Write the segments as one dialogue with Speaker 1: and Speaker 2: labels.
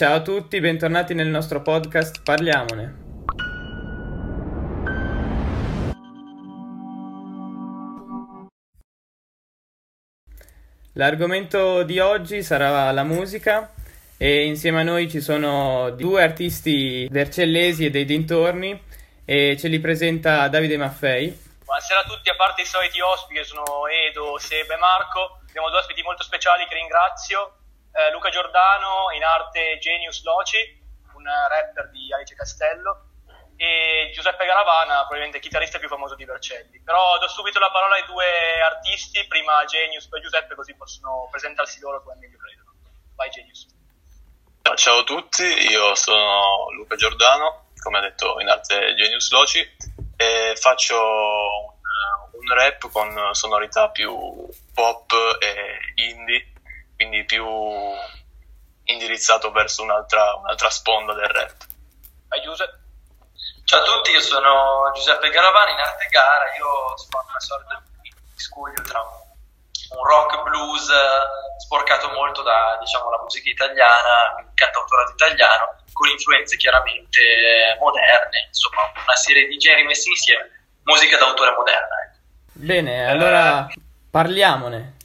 Speaker 1: Ciao a tutti, bentornati nel nostro podcast Parliamone. L'argomento di oggi sarà la musica e insieme a noi ci sono due artisti vercellesi e dei dintorni e ce li presenta Davide Maffei.
Speaker 2: Buonasera a tutti, a parte i soliti ospiti che sono Edo, Seba e Marco, abbiamo due ospiti molto speciali che ringrazio, eh, Luca Giordano, in arte Genius Loci, un rapper di Alice Castello, e Giuseppe Garavana, probabilmente il chitarrista più famoso di Vercelli. Però do subito la parola ai due artisti, prima Genius poi Giuseppe, così possono presentarsi loro come meglio credono. Vai Genius.
Speaker 3: Ciao a tutti, io sono Luca Giordano, come ha detto in arte Genius Loci, e faccio un, un rap con sonorità più pop e indie, quindi più indirizzato verso un'altra, un'altra sponda del rap.
Speaker 2: Vai Giuseppe.
Speaker 4: Ciao a tutti, io sono Giuseppe Garavani, in arte gara, io sono una sorta di miscuglio tra un rock blues sporcato molto da diciamo, la musica italiana, un cantautorato italiano, con influenze chiaramente moderne, insomma una serie di generi messi insieme, musica d'autore moderna. Ecco.
Speaker 1: Bene, allora eh, parliamone.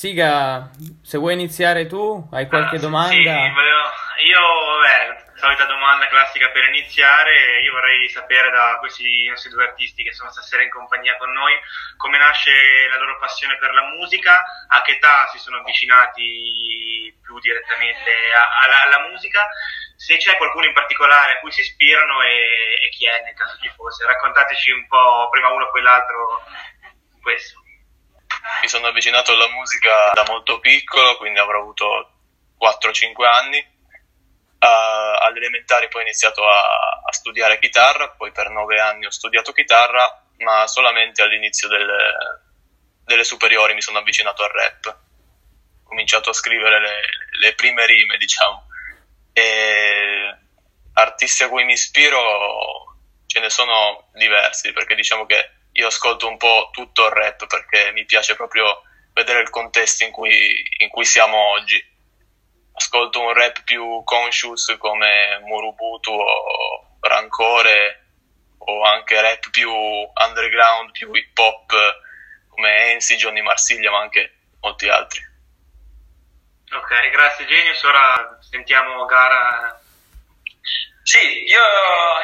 Speaker 1: Siga, se vuoi iniziare tu, hai qualche
Speaker 5: ah,
Speaker 1: domanda?
Speaker 5: Sì, volevo... io, vabbè, solita domanda classica per iniziare, io vorrei sapere da questi nostri due artisti che sono stasera in compagnia con noi come nasce la loro passione per la musica, a che età si sono avvicinati più direttamente alla, alla musica, se c'è qualcuno in particolare a cui si ispirano e, e chi è nel caso ci fosse. Raccontateci un po' prima uno poi l'altro questo.
Speaker 3: Mi sono avvicinato alla musica da molto piccolo, quindi avrò avuto 4-5 anni Uh, alle elementari poi ho iniziato a, a, studiare chitarra, poi per nove anni ho studiato chitarra, ma solamente all'inizio delle, delle superiori mi sono avvicinato al rap. Ho cominciato a scrivere le, le prime rime, diciamo. E artisti a cui mi ispiro ce ne sono diversi, perché diciamo che io ascolto un po' tutto il rap perché mi piace proprio vedere il contesto in cui, in cui siamo oggi ascolto un rap più conscious come Murubutu o Rancore o anche rap più underground, più hip hop come Ensi, Johnny Marsiglia ma anche molti altri.
Speaker 5: Ok, grazie Genius, ora sentiamo Gara.
Speaker 4: Sì, io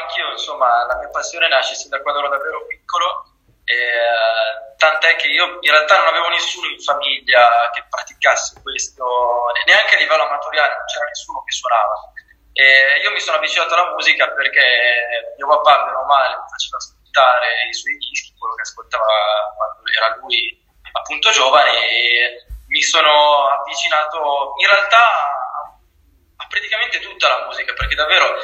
Speaker 4: anch'io insomma la mia passione nasce sin da quando ero davvero piccolo eh, tant'è che io in realtà non avevo nessuno in famiglia che praticasse questo, neanche a livello amatoriale, non c'era nessuno che suonava. E io mi sono avvicinato alla musica perché mio papà, meno male, mi faceva ascoltare i suoi dischi, quello che ascoltava quando era lui appunto giovane, e mi sono avvicinato in realtà a praticamente tutta la musica, perché davvero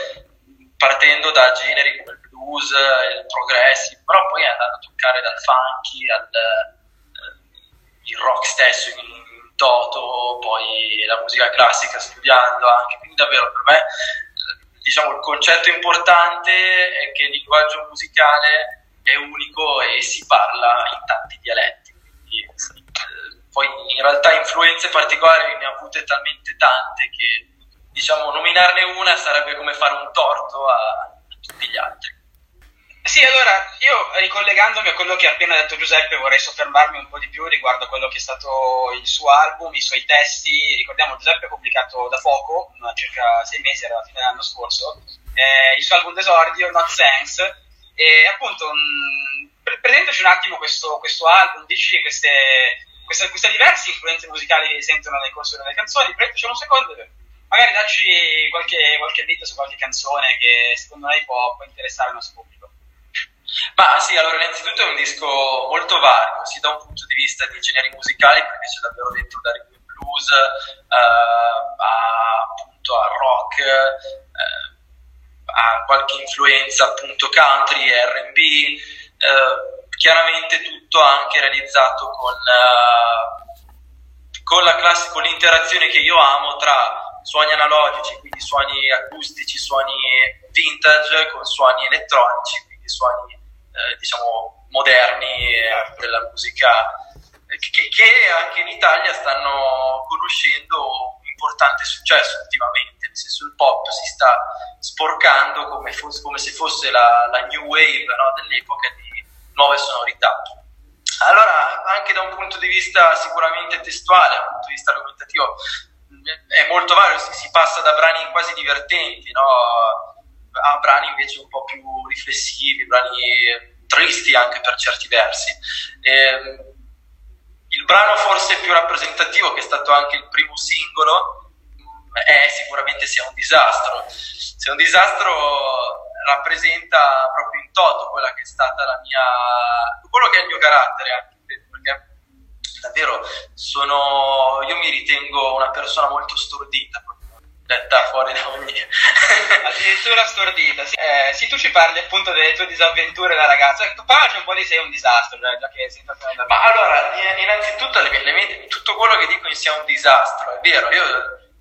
Speaker 4: partendo da generi come il blues, il progressive, però poi è andato a toccare dal funky al eh, rock stesso in, toto, poi la musica classica studiando anche, quindi davvero per me diciamo il concetto importante è che il linguaggio musicale è unico e si parla in tanti dialetti, quindi, eh, poi in realtà influenze particolari ne ha avute talmente tante che diciamo nominarne una sarebbe come fare un torto a tutti gli altri.
Speaker 6: Sì, allora io ricollegandomi a quello che ha appena detto Giuseppe vorrei soffermarmi un po' di più riguardo a quello che è stato il suo album, i suoi testi. Ricordiamo Giuseppe ha pubblicato da poco, circa sei mesi, era la fine dell'anno scorso, eh, il suo album d'esordio, Not Sense. E appunto, mh, presentaci un attimo questo, questo album, dici queste, queste, queste, diverse influenze musicali che sentono nel corso delle canzoni, presentaci un secondo magari darci qualche, qualche su qualche canzone che secondo lei può, può interessare il nostro pubblico.
Speaker 4: Ma sì, allora innanzitutto è un disco molto vario, sia da un punto di vista di generi musicali, perché c'è davvero dentro da blues uh, a, appunto al rock, uh, a qualche influenza appunto country, RB, uh, chiaramente tutto anche realizzato con, con, la classe, con l'interazione che io amo tra suoni analogici, quindi suoni acustici, suoni vintage con suoni elettronici, quindi suoni eh, diciamo, moderni eh, della musica eh, che, che, anche in Italia stanno conoscendo un importante successo ultimamente nel senso il pop si sta sporcando come, fosse, come se fosse la, la new wave no, dell'epoca di nuove sonorità. Allora, anche da un punto di vista sicuramente testuale, da un punto di vista argomentativo, è molto vario, si, si passa da brani quasi divertenti no, a brani invece un po' più riflessivi, brani tristi anche per certi versi. E, ehm, il brano forse più rappresentativo, che è stato anche il primo singolo, è sicuramente Sia un disastro. Sia un disastro rappresenta proprio in toto quella che è stata la mia, quello che è il mio carattere anche, perché davvero sono, io mi ritengo una persona molto stordita, detta fuori da ogni...
Speaker 6: Addirittura stordita. Sì. Eh, sì, tu ci parli appunto delle tue disavventure da ragazzo. Ecco, parlaci un po' di sei un disastro, cioè, già che sei stato
Speaker 4: Ma allora, innanzitutto le le mie, tutto quello che dico sia un disastro, è vero, io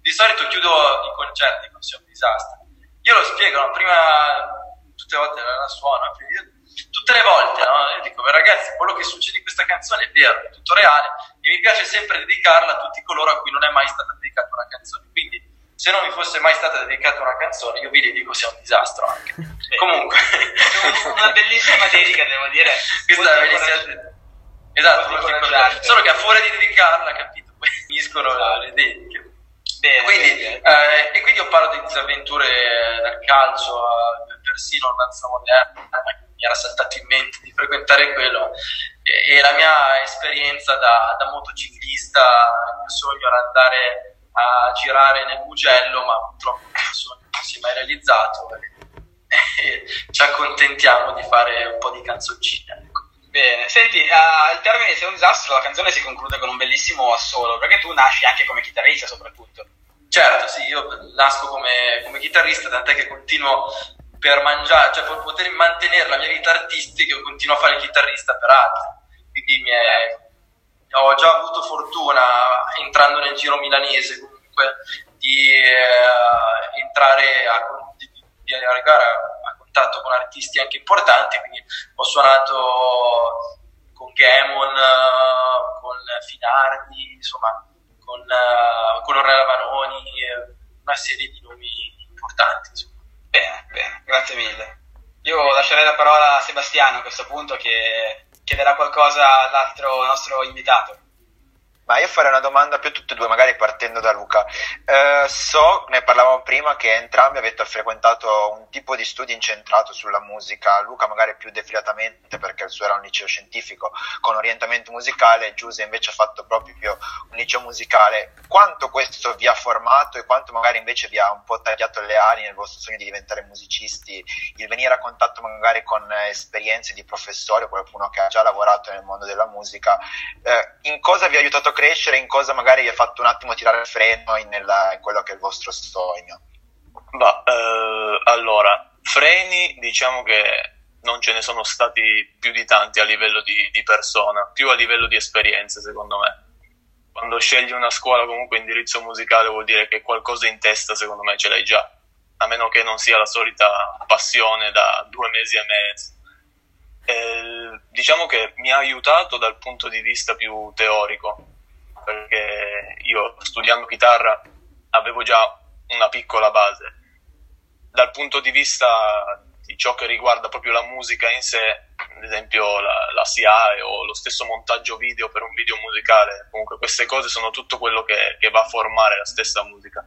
Speaker 4: di solito chiudo i concerti con sia un disastro. Io lo spiego, no? prima tutte le volte la suono, tutte le volte, no? Io dico, ragazzi, quello che succede in questa canzone è vero, è tutto reale, e mi piace sempre dedicarla a tutti coloro a cui non è mai stata dedicata una canzone. Quindi se non mi fosse mai stata dedicata una canzone, io vi dedico sia un disastro anche. Comunque,
Speaker 6: una bellissima dedica, devo dire.
Speaker 4: Questa è bellissima Esatto, solo che a fuori di dedicarla, capito, poi finiscono le dediche. Bene, quindi, bene. Eh, e quindi io parlo di disavventure dal calcio, persino al danza moderna, mi era saltato in mente di frequentare quello. E, e la mia esperienza da, da motociclista, il mio sogno era andare a girare nel Mugello, ma purtroppo non si è mai realizzato e, ci accontentiamo di fare un po' di canzoncine. Ecco.
Speaker 6: Bene, senti, uh, al termine di Sei un disastro la canzone si conclude con un bellissimo assolo, perché tu nasci anche come chitarrista soprattutto.
Speaker 4: Certo, sì, io nasco come, come chitarrista, tant'è che continuo per mangiare, cioè per poter mantenere la mia vita artistica, io continuo a fare il chitarrista per altri. Quindi mi è, ho già avuto fortuna entrando nel giro milanese comunque di eh, entrare a, di, di arrivare a, a, contatto con artisti anche importanti, quindi ho suonato con Gamon, con Finardi, insomma, con, uh, con Ornella Vanoni, una serie di nomi importanti. Insomma.
Speaker 6: Bene, bene, grazie mille. Io lascerei la parola a Sebastiano a questo punto che chiederà qualcosa all'altro nostro invitato.
Speaker 7: Ma io farei una domanda più a tutte e due, magari partendo da Luca. Eh, so, ne parlavamo prima, che entrambi avete frequentato un tipo di studio incentrato sulla musica. Luca magari più defilatamente perché il suo era un liceo scientifico con orientamento musicale, Giuse invece ha fatto proprio un liceo musicale. Quanto questo vi ha formato e quanto magari invece vi ha un po' tagliato le ali nel vostro sogno di diventare musicisti? Il venire a contatto magari con esperienze di professori o qualcuno che ha già lavorato nel mondo della musica, eh, in cosa vi ha aiutato a crescere, in cosa magari vi ha fatto un attimo tirare il freno in, nella, in quello che è il vostro sogno?
Speaker 3: Bah, eh, allora, freni diciamo che non ce ne sono stati più di tanti a livello di, di, persona, più a livello di esperienze secondo me. Quando scegli una scuola comunque indirizzo musicale vuol dire che qualcosa in testa secondo me ce l'hai già, a meno che non sia la solita passione da due mesi e mezzo. Eh, diciamo che mi ha aiutato dal punto di vista più teorico, perché io studiando chitarra avevo già una piccola base. Dal punto di vista di ciò che riguarda proprio la musica in sé, ad esempio la, la SIAE o lo stesso montaggio video per un video musicale, comunque queste cose sono tutto quello che, che va a formare la stessa musica.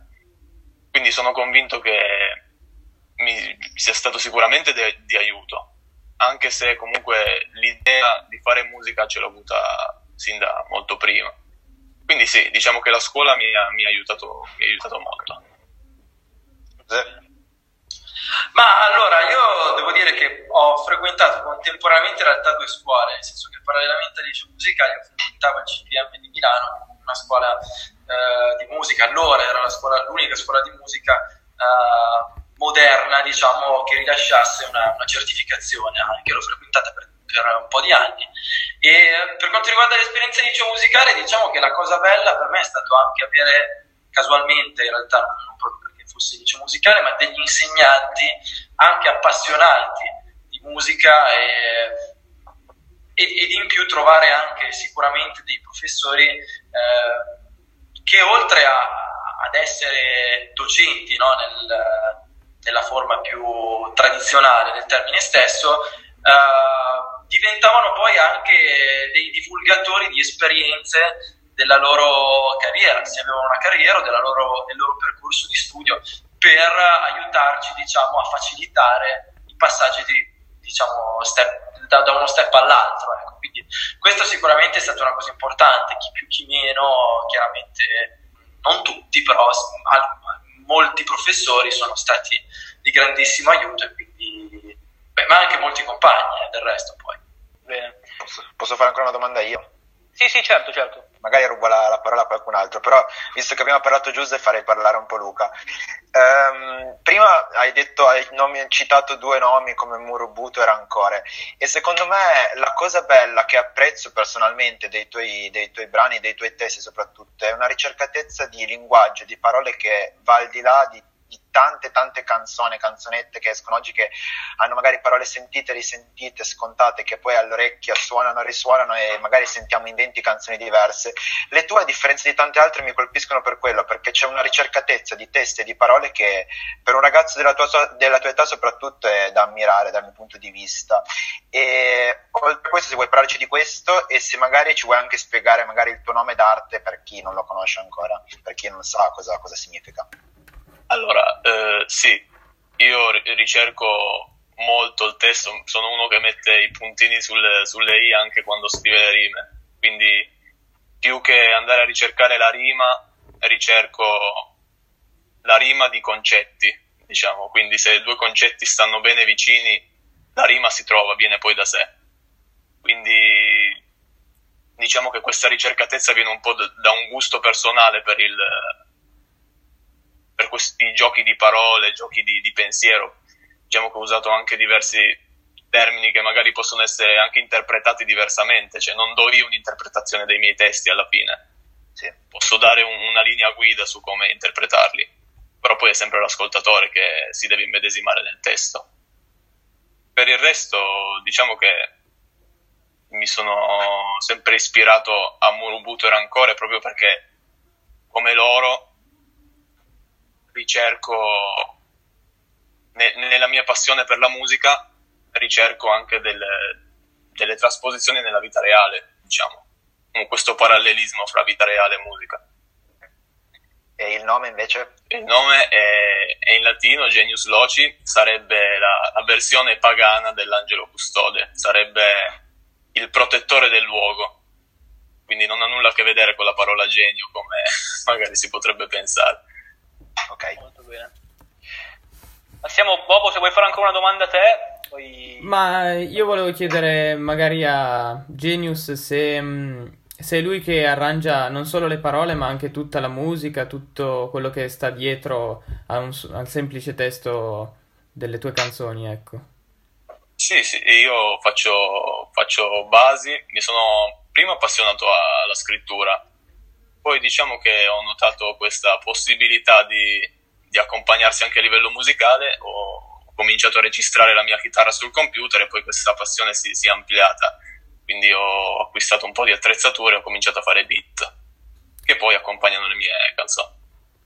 Speaker 3: Quindi sono convinto che mi sia stato sicuramente de, di aiuto, anche se comunque l'idea di fare musica ce l'ho avuta sin da molto prima. Quindi sì, diciamo che la scuola mi ha, mi ha, aiutato, mi ha aiutato molto.
Speaker 4: Ma allora, io devo dire che ho frequentato contemporaneamente in realtà due scuole, nel senso che parallelamente al liceo musicale io frequentavo il CPM di Milano, una scuola eh, di musica, allora era scuola, l'unica scuola di musica eh, moderna, diciamo, che rilasciasse una, una certificazione, anche l'ho frequentata per per un po' di anni. E per quanto riguarda l'esperienza di liceo musicale, diciamo che la cosa bella per me è stato anche avere casualmente, in realtà non proprio perché fosse liceo musicale, ma degli insegnanti anche appassionati di musica e, ed in più trovare anche sicuramente dei professori eh, che oltre a, ad essere docenti no, nel, nella forma più tradizionale del termine stesso, uh, diventavano poi anche dei divulgatori di esperienze della loro carriera, se avevano una carriera o loro, del loro percorso di studio, per aiutarci diciamo, a facilitare i passaggi di, diciamo, step, da, da, uno step all'altro. Ecco. Quindi questa sicuramente è stata una cosa importante, chi più chi meno, chiaramente non tutti, però molti professori sono stati di grandissimo aiuto e quindi, beh, ma anche molti compagni eh, del resto poi.
Speaker 7: Bene. Posso, posso fare ancora una domanda io?
Speaker 2: Sì, sì, certo, certo.
Speaker 7: Magari rubo la, la, parola a qualcun altro, però visto che abbiamo parlato Giuseppe farei parlare un po' Luca. Um, prima hai detto, hai nomi, citato due nomi come Murubuto e Rancore e secondo me la cosa bella che apprezzo personalmente dei tuoi, dei tuoi brani, dei tuoi testi soprattutto, è una ricercatezza di linguaggio, di parole che va al di là di di tante tante canzoni, canzonette che escono oggi che hanno magari parole sentite, risentite, scontate, che poi all'orecchia suonano, risuonano e magari sentiamo in 20 canzoni diverse. Le tue, a differenza di tante altre, mi colpiscono per quello, perché c'è una ricercatezza di testi e di parole che per un ragazzo della tua, della tua età soprattutto è da ammirare dal mio punto di vista. E oltre a questo, se vuoi parlarci di questo e se magari ci vuoi anche spiegare magari il tuo nome d'arte per chi non lo conosce ancora, per chi non sa cosa, cosa significa.
Speaker 3: Allora, eh, sì, io ricerco molto il testo, sono uno che mette i puntini sulle, sulle i anche quando scrive le rime, quindi più che andare a ricercare la rima, ricerco la rima di concetti, diciamo, quindi se due concetti stanno bene vicini, la rima si trova, viene poi da sé. Quindi diciamo che questa ricercatezza viene un po' da un gusto personale per il, per questi giochi di parole, giochi di, di pensiero. Diciamo che ho usato anche diversi termini che magari possono essere anche interpretati diversamente, cioè non do io un'interpretazione dei miei testi alla fine. Sì, posso dare un, una linea guida su come interpretarli, però poi è sempre l'ascoltatore che si deve immedesimare nel testo. Per il resto, diciamo che mi sono sempre ispirato a Murubuto e Rancore proprio perché, come loro, ricerco ne, nella mia passione per la musica ricerco anche delle, delle trasposizioni nella vita reale, diciamo, con questo parallelismo fra vita reale e musica.
Speaker 7: E il nome invece?
Speaker 3: Il nome è, è in latino Genius Loci, sarebbe la, la, versione pagana dell'angelo custode, sarebbe il protettore del luogo, quindi non ha nulla a che vedere con la parola genio come magari si potrebbe pensare.
Speaker 7: Ok.
Speaker 2: Molto bene. Passiamo, Bobo, se vuoi fare ancora una domanda a te. Poi...
Speaker 1: Ma io volevo chiedere magari a Genius se, mm, se è lui che arrangia non solo le parole, ma anche tutta la musica, tutto quello che sta dietro un, al semplice testo delle tue canzoni, ecco.
Speaker 3: Sì, sì, io faccio, faccio basi, mi sono prima appassionato alla scrittura, poi diciamo che ho notato questa possibilità di, di accompagnarsi anche a livello musicale, ho cominciato a registrare la mia chitarra sul computer e poi questa passione si, si è ampliata. Quindi ho acquistato un po' di attrezzature e ho cominciato a fare beat, che poi accompagnano le mie canzoni.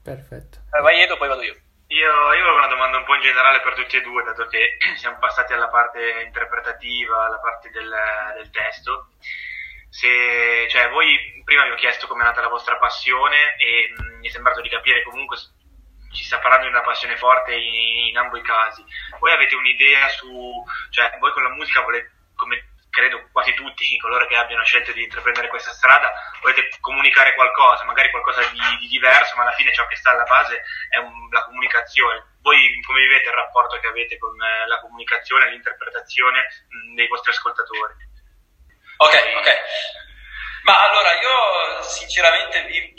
Speaker 1: Perfetto.
Speaker 2: Eh, vai Edo, poi vado io.
Speaker 5: Io, io ho una domanda un po' in generale per tutti e due, dato che siamo passati alla parte interpretativa, alla parte del, del testo se, cioè, voi prima vi ho chiesto come è nata la vostra passione e mh, mm, mi è sembrato di capire comunque ci sta parlando di una passione forte in, in ambo i casi. Voi avete un'idea su, cioè, voi con la musica volete, come credo quasi tutti coloro che abbiano scelto di intraprendere questa strada, volete comunicare qualcosa, magari qualcosa di, di diverso, ma alla fine ciò che sta alla base è un, la comunicazione. Voi come vivete il rapporto che avete con eh, la comunicazione, l'interpretazione mh, mm, dei vostri ascoltatori?
Speaker 4: Ok, ok. Ma allora io sinceramente i,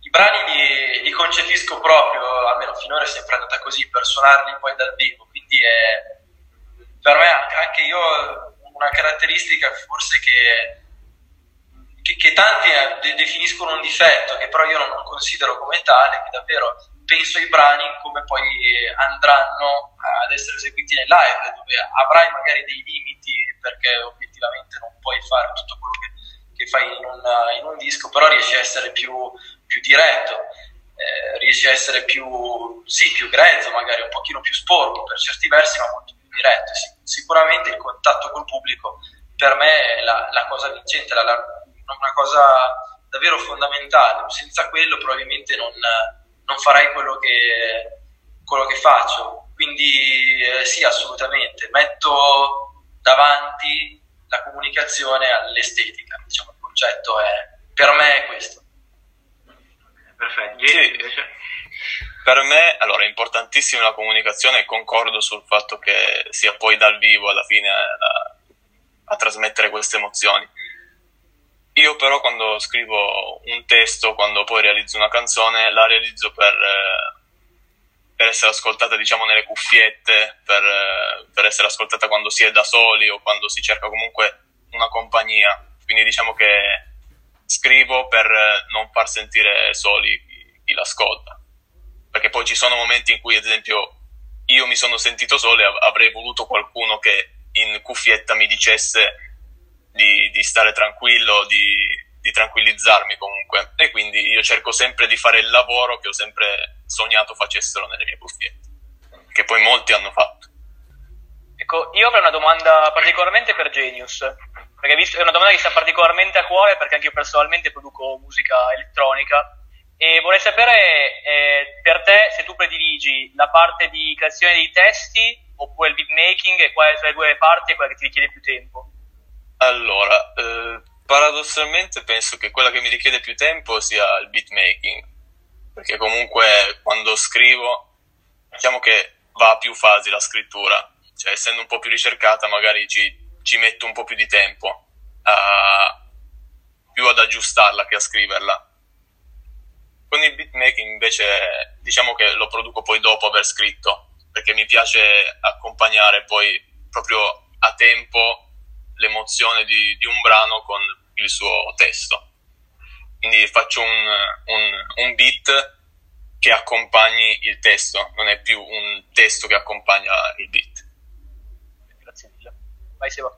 Speaker 4: i brani li, li, concepisco proprio, almeno finora è sempre andata così, per suonarli poi dal vivo, quindi è per me anche io una caratteristica forse che, che, che tanti eh, definiscono un difetto, che però io non considero come tale, che davvero penso ai brani come poi andranno ad essere eseguiti nel live, dove avrai magari dei limiti perché obiettivamente non puoi fare tutto quello che, che fai in un, in un, disco, però riesci a essere più, più diretto. eh, riesci a essere più, sì, più grezzo, magari un pochino più sporco per certi versi, ma molto più diretto. Sì, sicuramente il contatto col pubblico per me è la, la cosa vincente, la, la, una cosa davvero fondamentale. Senza quello probabilmente non, non farei quello che, quello che faccio. Quindi eh, sì, assolutamente. Metto davanti la comunicazione all'estetica. Diciamo, il concetto è, per me è questo.
Speaker 5: Perfetto.
Speaker 3: Sì. Per me, allora, è importantissima la comunicazione e concordo sul fatto che sia poi dal vivo alla fine a, a trasmettere queste emozioni. Io però quando scrivo un testo, quando poi realizzo una canzone, la realizzo per, eh, per essere ascoltata diciamo nelle cuffiette, per, eh, per essere ascoltata quando si è da soli o quando si cerca comunque una compagnia. Quindi diciamo che scrivo per eh, non far sentire soli chi, chi l'ascolta. Perché poi ci sono momenti in cui, ad esempio, io mi sono sentito solo e avrei voluto qualcuno che in cuffietta mi dicesse di, di stare tranquillo, di, di, tranquillizzarmi comunque. E quindi io cerco sempre di fare il lavoro che ho sempre sognato facessero nelle mie cuffiette, che poi molti hanno fatto.
Speaker 2: Ecco, io avrei una domanda particolarmente per Genius, perché è una domanda che sta particolarmente a cuore perché anche io personalmente produco musica elettronica e vorrei sapere eh, per te se tu prediligi la parte di creazione dei testi oppure il beatmaking e quale tra le due parti è quella che ti richiede più tempo.
Speaker 3: Allora, eh, paradossalmente penso che quella che mi richiede più tempo sia il beatmaking, perché comunque quando scrivo, diciamo che va a più fasi la scrittura, cioè essendo un po' più ricercata magari ci ci metto un po' più di tempo a, più ad aggiustarla che a scriverla. Con il beatmaking invece diciamo che lo produco poi dopo aver scritto, perché mi piace accompagnare poi proprio a tempo l'emozione di, di un brano con il suo testo. Quindi faccio un, un, un beat che accompagni il testo, non è più un testo che accompagna il beat.
Speaker 2: Vai Seba.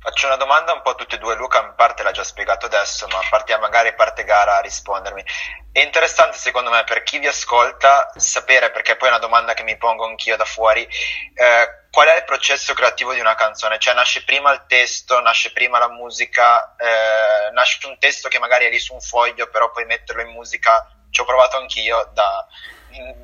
Speaker 7: Faccio una domanda un po' a tutti e due, Luca in parte l'ha già spiegato adesso, ma partiamo magari parte gara a rispondermi. È interessante secondo me per chi vi ascolta sapere, perché poi è una domanda che mi pongo anch'io da fuori, eh, qual è il processo creativo di una canzone? Cioè nasce prima il testo, nasce prima la musica, eh, nasce un testo che magari è lì su un foglio, però poi metterlo in musica, ci ho provato anch'io da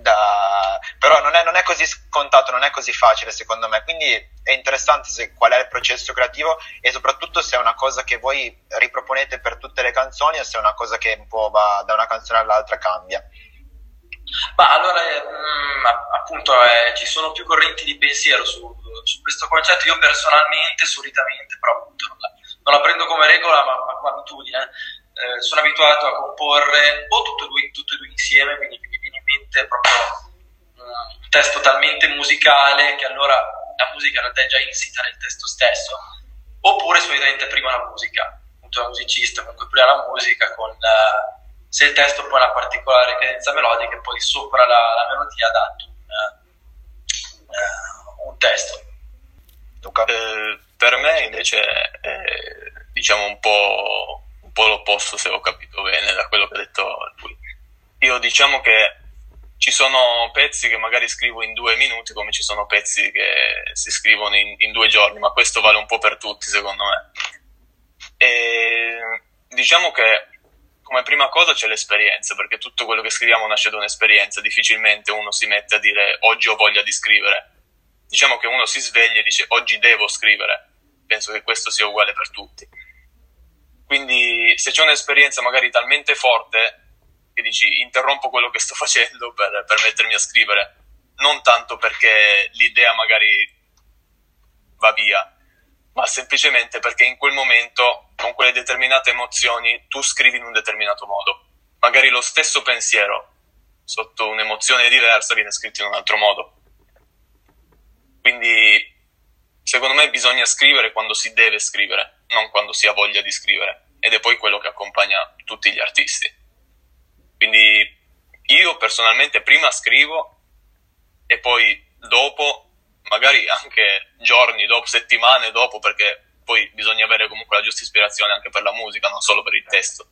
Speaker 7: da... però non è, non è, così scontato, non è così facile secondo me, quindi è interessante se, qual è il processo creativo e soprattutto se è una cosa che voi riproponete per tutte le canzoni o se è una cosa che un po' va da una canzone all'altra cambia.
Speaker 4: Ma allora, eh, mh, appunto, eh, ci sono più correnti di pensiero su, su, questo concetto. Io personalmente, solitamente, però appunto non la, non la prendo come regola, ma, ma come abitudine, eh, sono abituato a comporre o tutto e due, tutto e due insieme, quindi mente proprio un testo talmente musicale che allora la musica in realtà è già insita nel testo stesso, oppure solitamente prima la musica, appunto la musicista, comunque prima la musica con uh, se il testo poi ha una particolare cadenza melodica e poi sopra la, la melodia ha dato un, uh, un testo.
Speaker 3: Eh, per me invece è diciamo un po', un po' l'opposto se ho capito bene da quello che ha detto lui. Io diciamo che ci sono pezzi che magari scrivo in due minuti come ci sono pezzi che si scrivono in, in due giorni, ma questo vale un po' per tutti secondo me. E diciamo che come prima cosa c'è l'esperienza, perché tutto quello che scriviamo nasce da un'esperienza, difficilmente uno si mette a dire oggi ho voglia di scrivere. Diciamo che uno si sveglia e dice oggi devo scrivere. Penso che questo sia uguale per tutti. Quindi se c'è un'esperienza magari talmente forte che dici interrompo quello che sto facendo per, per mettermi a scrivere, non tanto perché l'idea magari va via, ma semplicemente perché in quel momento, con quelle determinate emozioni, tu scrivi in un determinato modo. Magari lo stesso pensiero, sotto un'emozione diversa, viene scritto in un altro modo. Quindi, secondo me, bisogna scrivere quando si deve scrivere, non quando si ha voglia di scrivere. Ed è poi quello che accompagna tutti gli artisti. Quindi io personalmente prima scrivo e poi dopo, magari anche giorni dopo, settimane dopo, perché poi bisogna avere comunque la giusta ispirazione anche per la musica, non solo per il testo.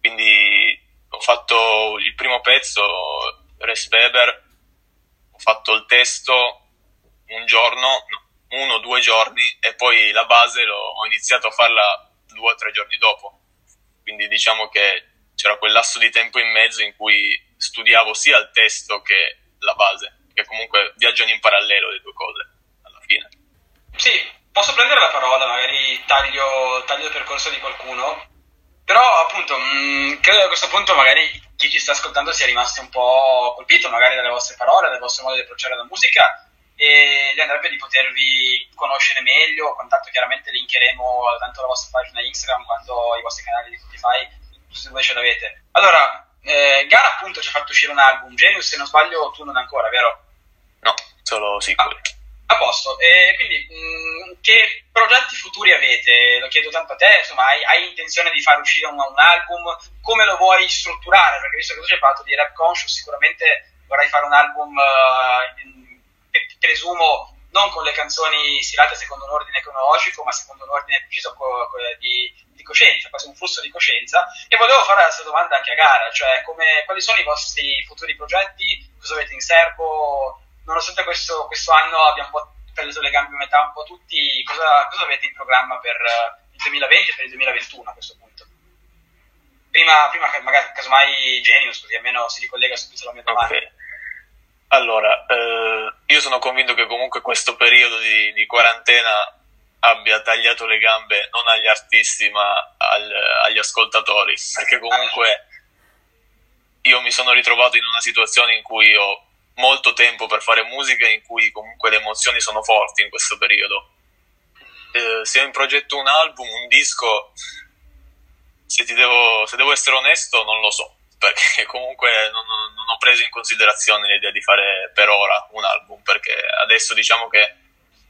Speaker 3: Quindi ho fatto il primo pezzo, Res Weber, ho fatto il testo un giorno, uno o due giorni e poi la base l'ho, ho iniziato a farla due o tre giorni dopo. Quindi diciamo che c'era quel lasso di tempo in mezzo in cui studiavo sia il testo che la base, che comunque viaggiano in parallelo le due cose alla fine.
Speaker 6: Sì, posso prendere la parola, magari taglio, taglio il percorso di qualcuno, però appunto mh, mm, credo che a questo punto magari chi ci sta ascoltando sia rimasto un po' colpito magari dalle vostre parole, dal vostro modo di approcciare la musica e gli andrebbe di potervi conoscere meglio, contatto chiaramente linkeremo tanto la vostra pagina Instagram quanto i vostri canali di Spotify, se voi ce l'avete. Allora, eh, Gara appunto ci ha fatto uscire un album, Genius se non sbaglio tu non ancora, vero?
Speaker 3: Solo sicuro.
Speaker 6: Ah. A posto, e quindi mh, mm, che progetti futuri avete? Lo chiedo tanto a te, insomma, hai, hai intenzione di far uscire un, un, album? Come lo vuoi strutturare? Perché visto che tu ci hai parlato di rap conscious, sicuramente vorrai fare un album, uh, presumo, non con le canzoni stilate secondo un ordine cronologico, ma secondo un ordine preciso di, di coscienza, quasi un flusso di coscienza. E volevo fare questa domanda anche a gara, cioè come, quali sono i vostri futuri progetti? Cosa avete in serbo? Nonostante questo, questo, anno abbia un po' preso le gambe a metà un po' tutti, cosa, cosa avete in programma per uh, il 2020 e per il 2021 a questo punto? Prima, prima magari casomai Genius, così almeno si ricollega subito alla mia domanda. Okay.
Speaker 3: Allora, eh, io sono convinto che comunque questo periodo di, di, quarantena abbia tagliato le gambe non agli artisti ma al, agli ascoltatori, perché comunque io mi sono ritrovato in una situazione in cui ho molto tempo per fare musica in cui comunque le emozioni sono forti in questo periodo. Eh, se ho in progetto un album, un disco, se, devo, se devo essere onesto non lo so, perché comunque non, non, ho preso in considerazione l'idea di fare per ora un album, perché adesso diciamo che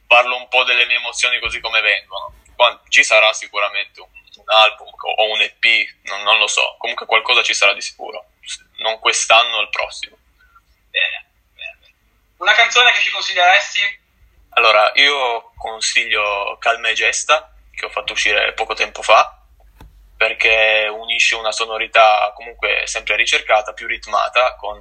Speaker 3: parlo un po' delle mie emozioni così come vengono. Quando, ci sarà sicuramente un, un album o un EP, non, non lo so, comunque qualcosa ci sarà di sicuro, non quest'anno o il prossimo.
Speaker 6: Una canzone che ci consiglieresti?
Speaker 3: Allora, io consiglio Calma e Gesta, che ho fatto uscire poco tempo fa, perché unisce una sonorità comunque sempre ricercata, più ritmata, con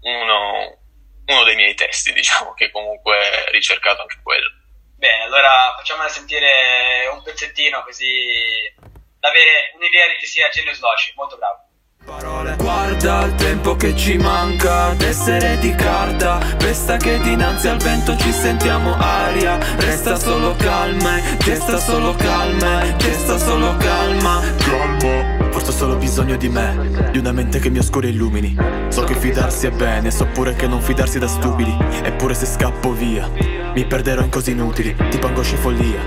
Speaker 3: uno, uno dei miei testi, diciamo, che comunque è ricercato anche quello.
Speaker 6: Bene, allora facciamola sentire un pezzettino così da avere un'idea di chi sia Genius Loci, molto bravo.
Speaker 8: Parole. Guarda il tempo che ci manca d'essere di carta. Resta che dinanzi al vento ci sentiamo aria. Resta solo calma, gesta solo calma, gesta solo calma. Calma Forse ho solo bisogno di me, di una mente che mi oscura e illumini. So che fidarsi è bene, so pure che non fidarsi da stupidi. Eppure se scappo via, mi perderò in cose inutili Tipo angoscia e follia,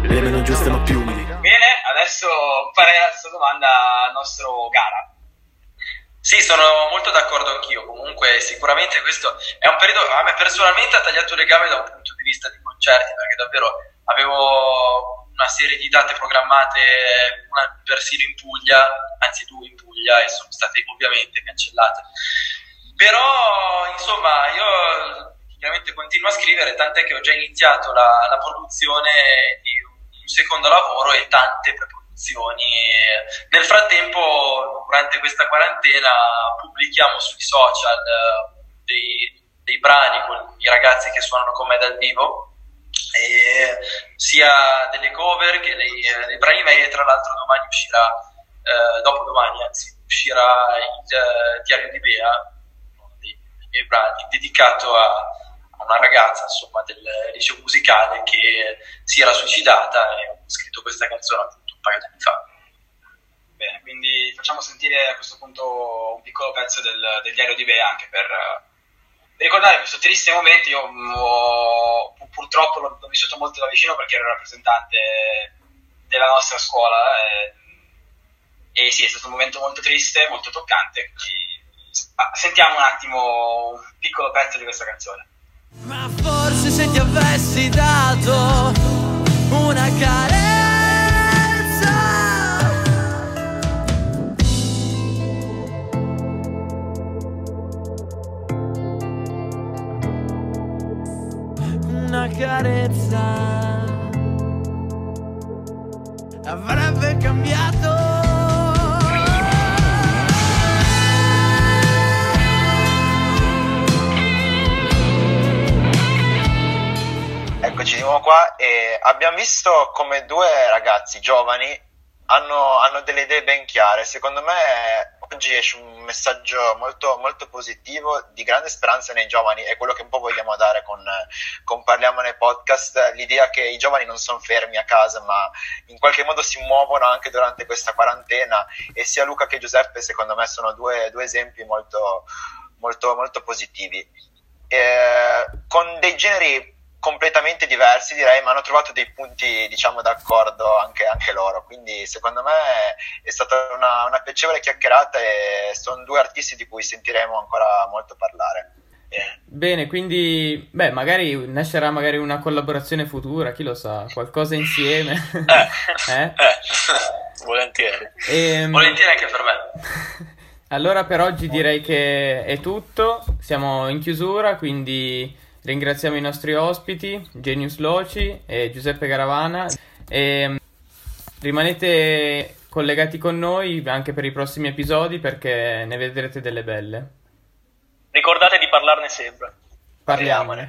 Speaker 8: le meno giuste ma più umili.
Speaker 6: Bene, adesso farei la stessa domanda al nostro Gara
Speaker 4: sì, sono molto d'accordo anch'io. Comunque, sicuramente questo è un periodo. A me personalmente ha tagliato le gambe da un punto di vista di concerti, perché davvero avevo una serie di date programmate, una persino in Puglia, anzi due in Puglia, e sono state ovviamente cancellate. Però, insomma, io chiaramente continuo a scrivere, tant'è che ho già iniziato la, la produzione di un secondo lavoro e tante preproduzioni produzioni. Nel frattempo, durante questa quarantena, pubblichiamo sui social eh, dei, dei brani con i ragazzi che suonano con me dal vivo. Sia delle cover che dei, dei brani miei e tra l'altro domani uscirà eh, dopo domani anzi uscirà il uh, diario di Bea uno dei, dei miei brani dedicato a, a una ragazza insomma del liceo musicale che si era suicidata e ho scritto questa canzone paio di anni fa.
Speaker 6: Bene, quindi facciamo sentire a questo punto un piccolo pezzo del, del diario di Bea anche per, per, ricordare questo triste momento. Io ho, purtroppo l'ho, l'ho, vissuto molto da vicino perché ero rappresentante della nostra scuola e, eh, e sì, è stato un momento molto triste, molto toccante. Sentiamo un attimo un piccolo pezzo di questa canzone.
Speaker 8: Ma forse se ti avessi dato una carezza carezza avrebbe cambiato
Speaker 7: Eccoci di nuovo qua e abbiamo visto come due ragazzi giovani hanno, hanno delle idee ben chiare. Secondo me oggi esce un messaggio molto, molto, positivo, di grande speranza nei giovani, è quello che un po' vogliamo dare con, con Parliamo nei podcast, l'idea che i giovani non sono fermi a casa, ma in qualche modo si muovono anche durante questa quarantena e sia Luca che Giuseppe secondo me sono due, due esempi molto, molto, molto positivi. Eh, con dei generi completamente diversi direi ma hanno trovato dei punti diciamo d'accordo anche, anche loro. Quindi secondo me è stata una, una, piacevole chiacchierata e sono due artisti di cui sentiremo ancora molto parlare.
Speaker 1: Yeah. bene quindi beh magari nascerà magari una collaborazione futura chi lo sa qualcosa insieme.
Speaker 3: Eh, eh? eh. Volentieri.
Speaker 4: E, ehm, volentieri anche per me.
Speaker 1: Allora per oggi direi che è tutto. Siamo in chiusura quindi Ringraziamo i nostri ospiti, Genius Loci e Giuseppe Garavana. E mm, rimanete collegati con noi anche per i prossimi episodi perché ne vedrete delle belle.
Speaker 2: Ricordate di parlarne sempre.
Speaker 1: Parliamone.